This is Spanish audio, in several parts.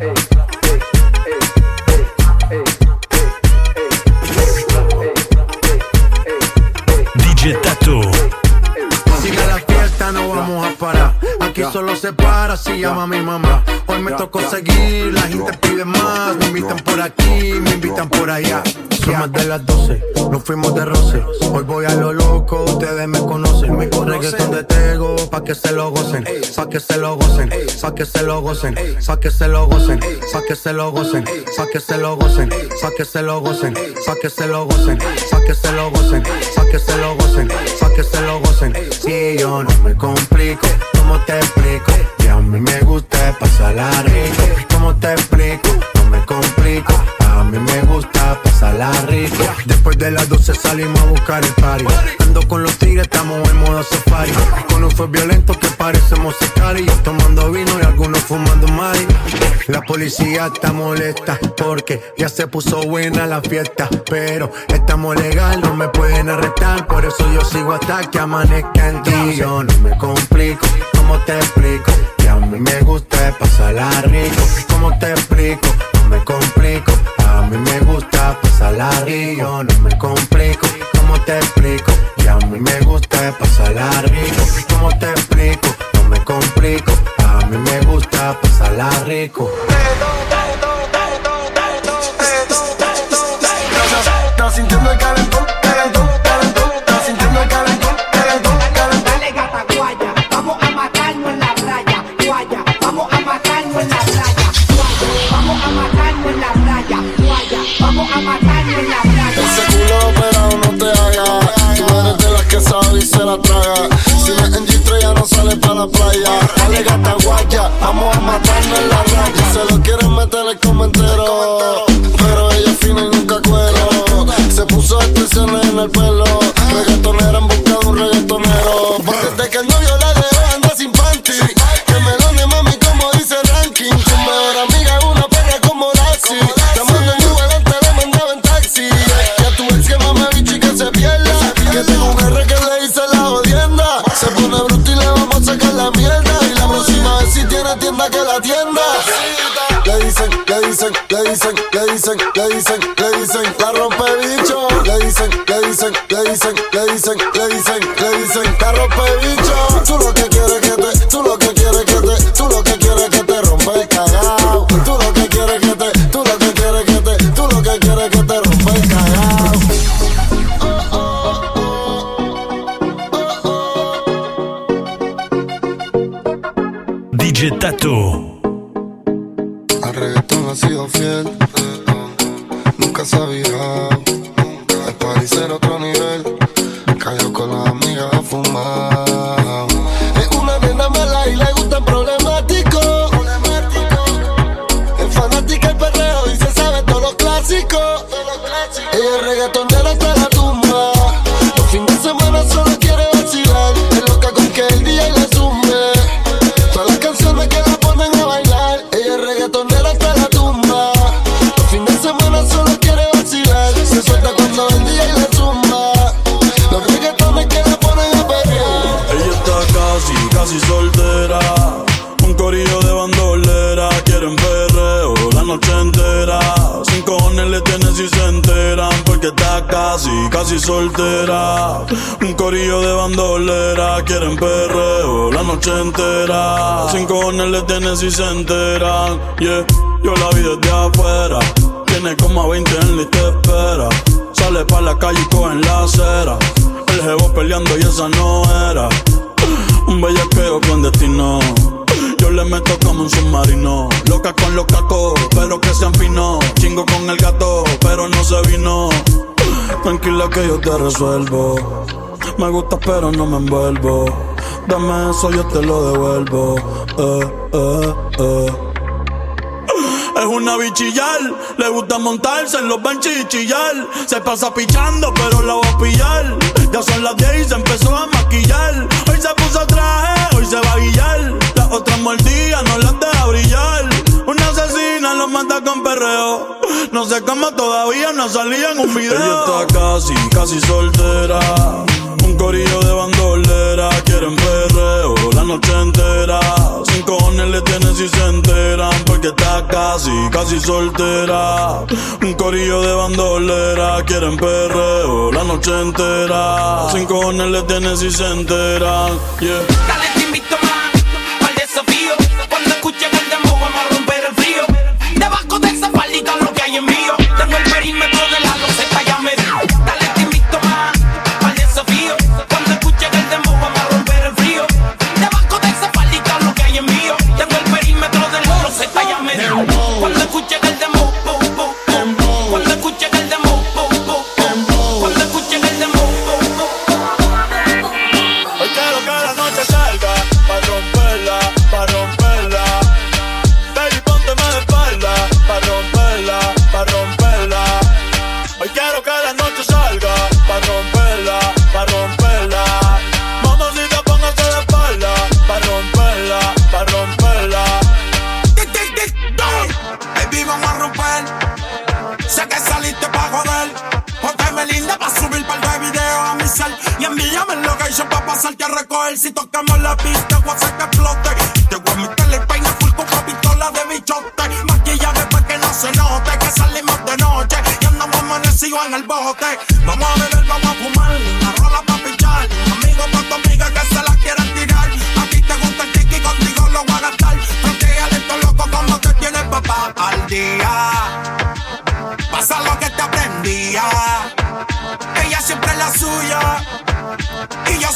DJ solo se para si llama mi mamá. Hoy me tocó seguir, la gente pide más. Me invitan por aquí, me invitan por allá. Son más de las 12, nos fuimos de roce. Hoy voy a lo loco, ustedes me conocen. Me reggaeton de Tego, pa' que se lo gocen. Pa' que se lo gocen, pa' que se lo gocen. Pa' que se lo gocen, pa' que se lo gocen. Pa' que se lo gocen, pa' que se lo gocen. Pa' que se lo gocen, pa' que se lo gocen. Pa' que se lo gocen, pa' que se lo gocen. Si yo no me complico, ¿cómo te explico? Que a mí me gusta pasarla rico. ¿Cómo te explico? No me complico. A mí me gusta pasarla rico. Después de las 12 salimos a buscar el party. Ando con los tigres, estamos en modo safari. Con un fue violento que parecemos sicarios. Tomando vino y algunos fumando mari. La policía está molesta porque ya se puso buena la fiesta. Pero estamos legal, no me pueden arrestar. Por eso yo sigo hasta que amanezca en ti. Yo no me complico, ¿cómo te explico? Que a mí me gusta pasarla rico. ¿Cómo te explico? No me complico. A mí me gusta pasarla rico. No me complico. ¿Cómo te explico? Que a mí me gusta pasarla rico. ¿Cómo te explico? No me complico. A mí me gusta pasarla rico. Estás sintiendo el calentón. Noche entera. Sin cojones le tienen si se enteran. Porque está casi, casi soltera. Un corillo de bandolera. Quieren perreo la noche entera. Sin cojones le tienen si se enteran. Yeah, yo la vi desde afuera. Tiene como a 20 en te espera. Sale pa' la calle y coge en la acera. El jevo peleando y esa no era. Un bellaqueo clandestino. Yo le meto como un submarino. Loca con los cacos, pero que sean finos. Chingo con el gato, pero no se vino. Tranquila que yo te resuelvo. Me gusta, pero no me envuelvo. Dame eso, yo te lo devuelvo. Eh, eh, eh. Es una bichillar, le gusta montarse en los benches y chillar. Se pasa pichando, pero la va a pillar. Ya son las 10 y se empezó a maquillar. Hoy se puso traje, hoy se va a guillar. Las otras mordidas no las deja brillar. Una asesina lo mata con perreo. No sé cómo todavía no salía en un video. Ella está casi, casi soltera. Un corillo de bandolera. Quieren perreo la noche entera. Le tienes si se enteran porque está casi, casi soltera. Un corillo de bandolera, quieren perreo la noche entera. Sin cojones le tienes si se enteran, yeah. Dale, te invito más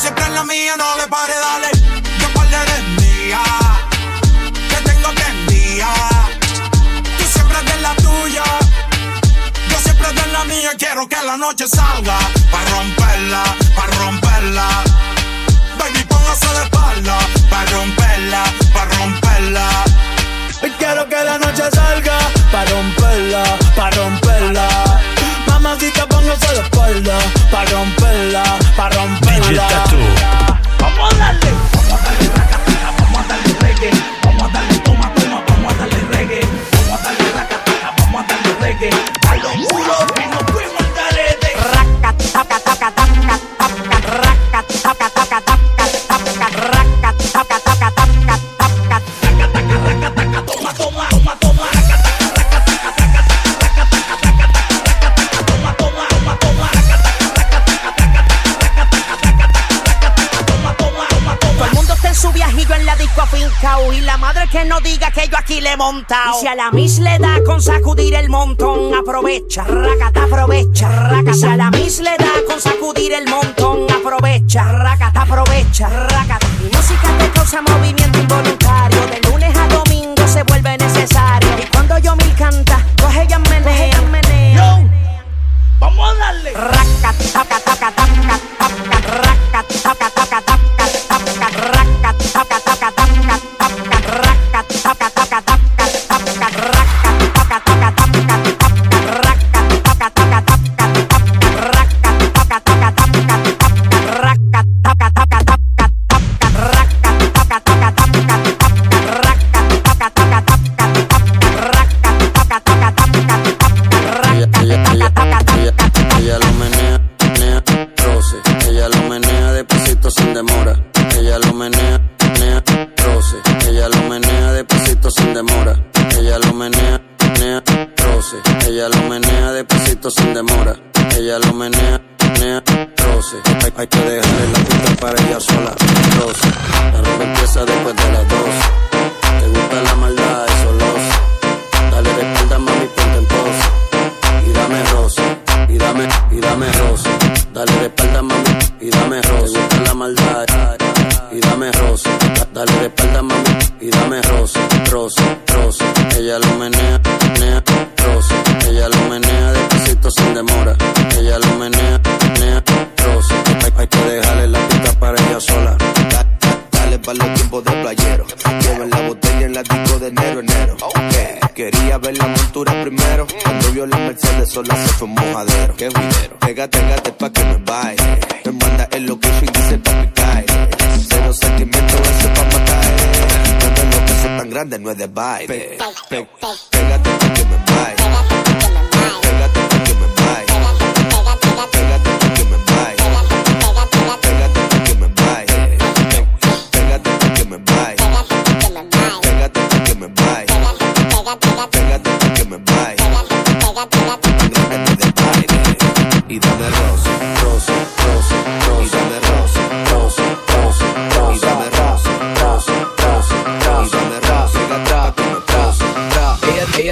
Y siempre en la mía. No le pare, dale. Yo cuál eres mía. Que tengo prendida. Tú siempre de la tuya. Yo siempre de la mía. Quiero que la noche salga. Pa' romperla, pa' romperla. Baby, póngase de espalda. Pa' romperla, pa' romperla. Hoy quiero que la noche salga pa' romperla, pa' romperla. Mamacita, póngase de espalda pa' romperla, pa' romperla. No diga que yo aquí le he montado Y si a la mis le da con sacudir el montón Aprovecha, racata, aprovecha, racata. Si a la mis le da con sacudir el montón Aprovecha, racata, aprovecha, racata. Mi música te causa movimiento involuntario. De lunes a domingo se vuelve necesario. Y cuando yo mil canta, pues ellas menean, dame rosa. Te la maldad, y dame rosa. Da- Dale de espalda, mami, y dame rosa, rosa, rosa. Ella lo menea, menea, rosa. Ella lo menea despacito sin demora. Ella lo menea, menea, rosa. Hay, hay que dejarle la pista para ella sola. Da- da- Dale pa' los tiempos de playero. Lleven la botella en la disco de enero, enero. Quería ver la montura primero. Cuando vio la Mercedes sola se fue un mojadero. Qué juidero. Pégate, pégate pa' que me baile. Lo que sea tan grande, no es de baile. Pe- pe-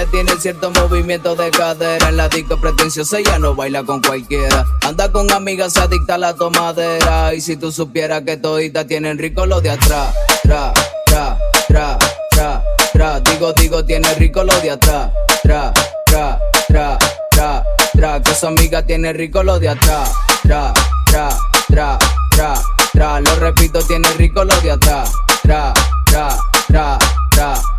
tiene cierto movimiento de cadera En la disco pretenciosa ella no baila con cualquiera Anda con amigas adicta a la tomadera Y si tú supieras que toditas tienen rico lo de atrás Tra, tra, tra, tra, tra Digo, digo, tiene rico lo de atrás Tra, tra, tra, tra, tra Que su amiga tiene rico lo de atrás Tra, tra, tra, tra, tra Lo repito, tiene rico lo de atrás Tra, tra, tra, tra Ah.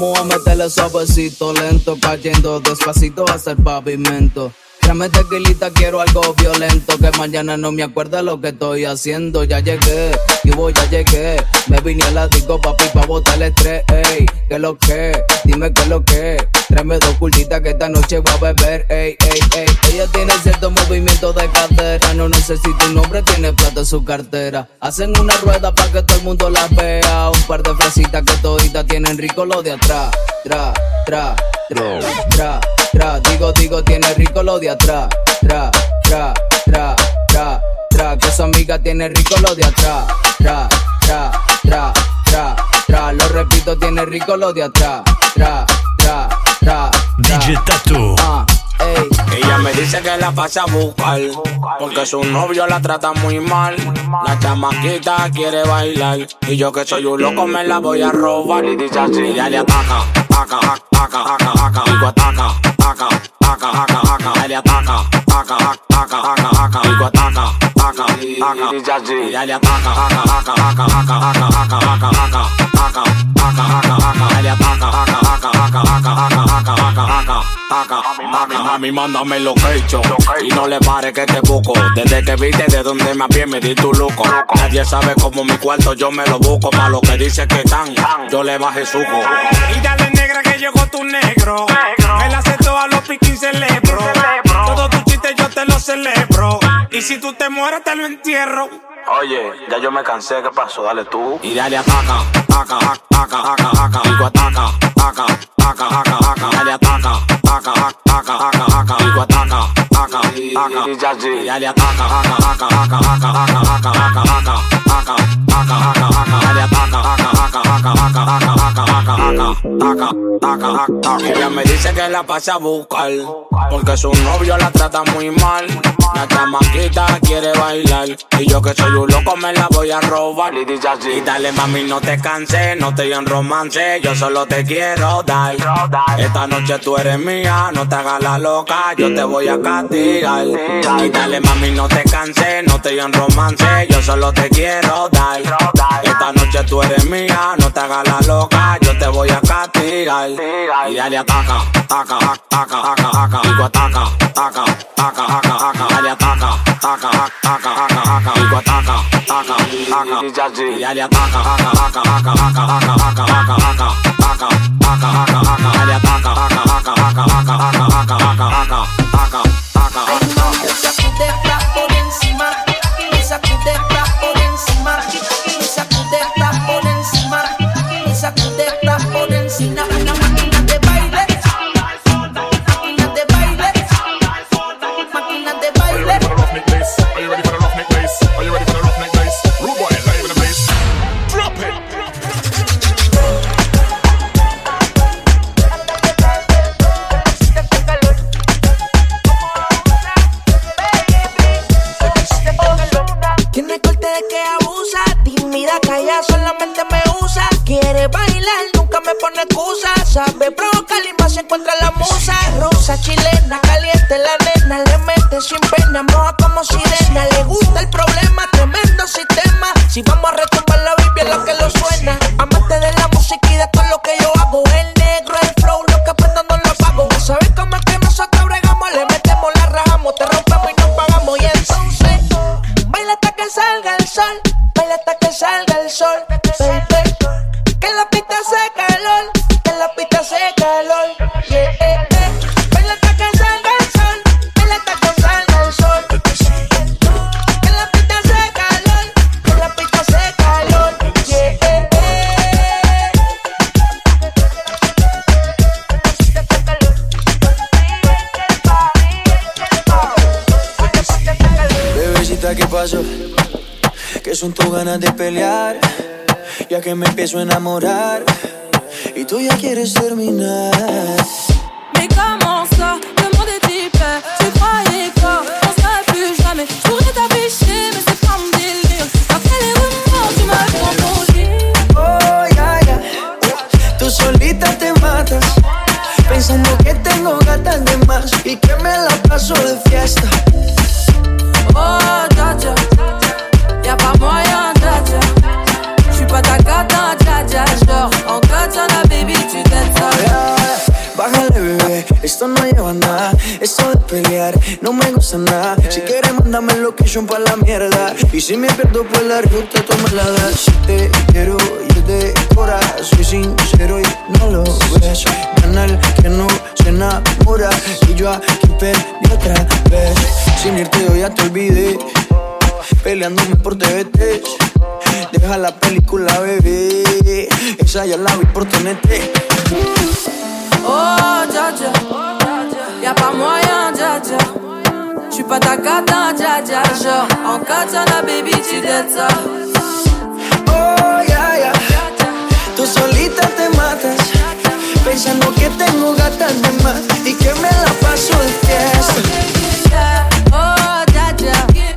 Vamos a meterle suavecito, lento, cayendo despacito hasta el pavimento. Tráeme tequilita, quiero algo violento, que mañana no me acuerda lo que estoy haciendo. Ya llegué, y voy, ya llegué. Me vine a la disco, papi, pa' botar el estrés, ey. ¿Qué lo que? Dime qué lo que. Tráeme dos cultitas que esta noche voy a beber, ey, ey, ey. Ella tiene cierto movimiento de cadera, no necesita un nombre, tiene plata en su cartera. Hacen una rueda para que todo el mundo la vea. Un par de fresitas que toditas tienen rico lo de atrás. Tra, tra, tra, tra, tra. Digo, digo, tiene rico lo de atrás. Tra, tra, tra, tra, tra. Que su amiga tiene rico lo de atrás. Tra, tra, tra, tra, tra. Lo repito, tiene rico lo de atrás. Tra, tra, tra, tra. DJ Tato. Ah, ey. Ella me dice que la pasa a buscar Porque su novio la trata muy mal La chamaquita quiere bailar Y yo que soy un loco me la voy a robar Y dice así Ella le ataca, ataca, ataca, ataca, ataca Digo ataca, Mami, mándame lo que he hecho Y no le pare que te busco. Desde que viste de donde me pie me di tu luco Nadie sabe cómo mi cuarto yo me lo busco. Pa' lo que dice que están Yo le bajé suco Y dale negra que llegó tu negro. Él hace todo a los piquín celebro. Todo Y si tú te mueres te lo entierro. Oye, ya yo me cansé, ¿qué pasó? Dale tú. Y dale ataca, ataca, ataca, ataca, ataca. Digo ataca, ataca, ataca, ataca, ataca. Dale ataca, ataca, ataca, ataca, ataca. Digo ataca, ataca, ataca. Y dale ataca, ataca, ataca, ataca, ataca, ataca, ataca, ataca, ataca, ataca, ataca, ataca. Dale ataca, ataca, ataca, ataca, ataca, ataca, Ella me dice que la pasa a buscar porque su novio la trata muy mal. La chamaquita quiere bailar y yo que soy un loco me la voy a robar. Y dice así, y dale mami no te canses, no te en romance, yo solo te quiero dar. Esta noche tú eres mía, no te hagas la loca, yo te voy a castigar. Y dale mami no te canses, no te en romance, yo solo te quiero dar. Esta noche tú eres mía, no te hagas la loca, yo te voy a castigar. Y dale ataca, ataca, ataca, ataca, ataca. Digo ataca, ataca, ataca, ataca, ataca. Dale ataca, ataca, ataca, ataca, ataca. Digo ataca, ataca, ataca. Y dale ataca, ataca, ataca, ataca, ataca, ataca, ataca, ataca, ataca, ataca, ataca. Dale ataca, ataca, ataca, ataca, ataca, ataca, ataca, pasó? Que son tus ganas de pelear, ya que me empiezo a enamorar y tú ya quieres terminar. Mais comment ça Le monde est hyper Tu croyais quoi On serait plus jamais Je pourrais t'afficher Mais c'est pas mon délire Après les rumeurs Tu m'as confondu Oh, ya, ya. Tú solita te matas. Pensando que tengo gatas de más y que me la paso de fiesta. Oh dja Y'a pas moyen dja J'suis pas ta gata dja dja Genre en katana baby tu t'aimes ça Bájale, bebé, esto no lleva nada. Esto de pelear no me gusta nada. Si quieres, mándame location pa' la mierda. Y si me pierdo por la ruta, tú me la das. Si te quiero ir de cora, soy sincero y no lo ves. Canal que no se enamora. Y yo aquí perdí otra vez. Sin irte, yo ya te olvidé. Peleándome por TVT. Deja la película, bebé. Esa ya la vi por TNT. Oh dja dja Y'a pas moyen dja dja J'suis pas ta gata dja dja Genre en katana baby tu ça Oh, ya, ya. Tú solita te matas. Pensando que tengo gatas de más y que me la paso de fiesta. Oh